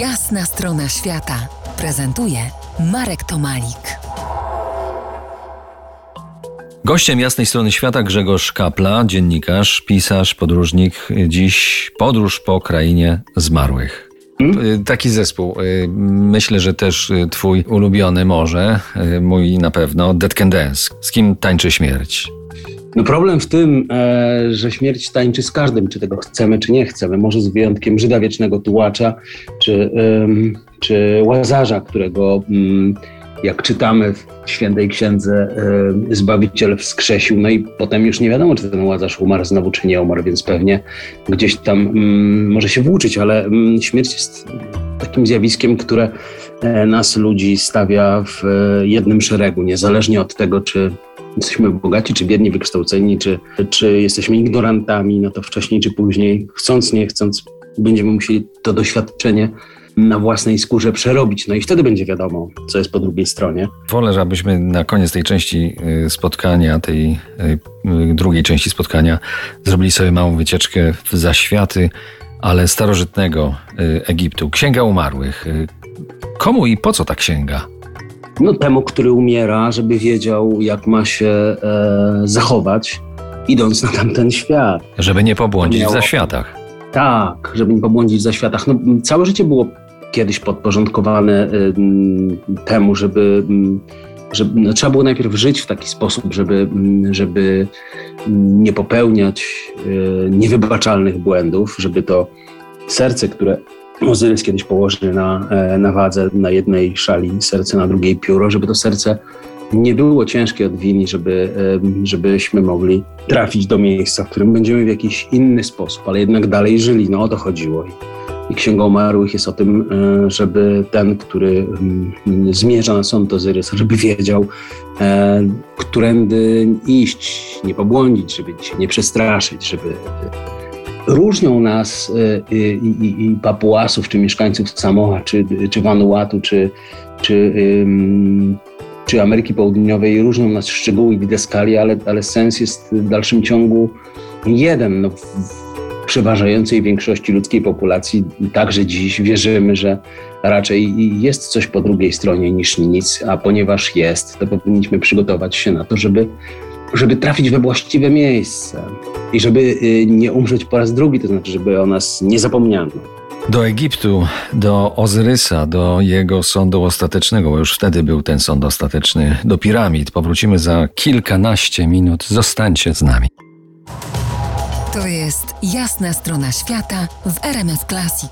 Jasna strona świata prezentuje Marek Tomalik. Gościem jasnej strony świata Grzegorz Kapla, dziennikarz, pisarz, podróżnik. Dziś podróż po krainie zmarłych. Hmm? Taki zespół. Y, myślę, że też y, twój ulubiony może, y, mój na pewno, Dead Can Dance. Z kim tańczy śmierć? No problem w tym, e, że śmierć tańczy z każdym, czy tego chcemy, czy nie chcemy. Może z wyjątkiem Żyda Wiecznego Tułacza, czy, czy Łazarza, którego mm, jak czytamy w świętej księdze Zbawiciel wskrzesił, no i potem już nie wiadomo, czy ten Łazarz umarł znowu, czy nie umarł, więc pewnie gdzieś tam mm, może się włóczyć, ale mm, śmierć jest takim zjawiskiem, które e, nas ludzi stawia w e, jednym szeregu, niezależnie od tego, czy jesteśmy bogaci, czy biedni, wykształceni, czy, czy jesteśmy ignorantami, no to wcześniej czy później, chcąc, nie chcąc, będziemy musieli to doświadczenie na własnej skórze przerobić. No i wtedy będzie wiadomo, co jest po drugiej stronie. Wolę, żebyśmy na koniec tej części y, spotkania, tej y, drugiej części spotkania, zrobili sobie małą wycieczkę w zaświaty, ale starożytnego y, Egiptu. Księga Umarłych. Komu i po co ta księga? No, temu, który umiera, żeby wiedział, jak ma się e, zachować, idąc na tamten świat. Żeby nie pobłądzić Miało... w zaświatach. Tak, żeby nie pobłądzić w zaświatach. No, całe życie było kiedyś podporządkowane y, temu, żeby, żeby no, trzeba było najpierw żyć w taki sposób, żeby, żeby nie popełniać y, niewybaczalnych błędów, żeby to serce, które Ozyrys kiedyś położy na, e, na wadze na jednej szali serce, na drugiej pióro, żeby to serce nie było ciężkie od wini, żeby, e, żebyśmy mogli trafić do miejsca, w którym będziemy w jakiś inny sposób, ale jednak dalej żyli. No o to chodziło. I Księga Umarłych jest o tym, e, żeby ten, który mm, zmierza na sąd Ozyrysa, żeby wiedział, którędy iść, nie pobłądzić, żeby się nie przestraszyć, żeby różnią nas y, y, i, i, Papuasów, czy mieszkańców Samoa, czy, czy Vanuatu, czy, czy, czy Ameryki Południowej, różnią nas szczegóły i didaskalia, ale, ale sens jest w dalszym ciągu jeden. No, w przeważającej większości ludzkiej populacji także dziś wierzymy, że raczej jest coś po drugiej stronie niż nic, a ponieważ jest, to powinniśmy przygotować się na to, żeby żeby trafić we właściwe miejsce i żeby y, nie umrzeć po raz drugi, to znaczy, żeby o nas nie zapomniano. Do Egiptu, do Ozyrysa, do jego sądu ostatecznego, bo już wtedy był ten sąd ostateczny, do piramid. Powrócimy za kilkanaście minut. Zostańcie z nami. To jest jasna strona świata w RMS Classic.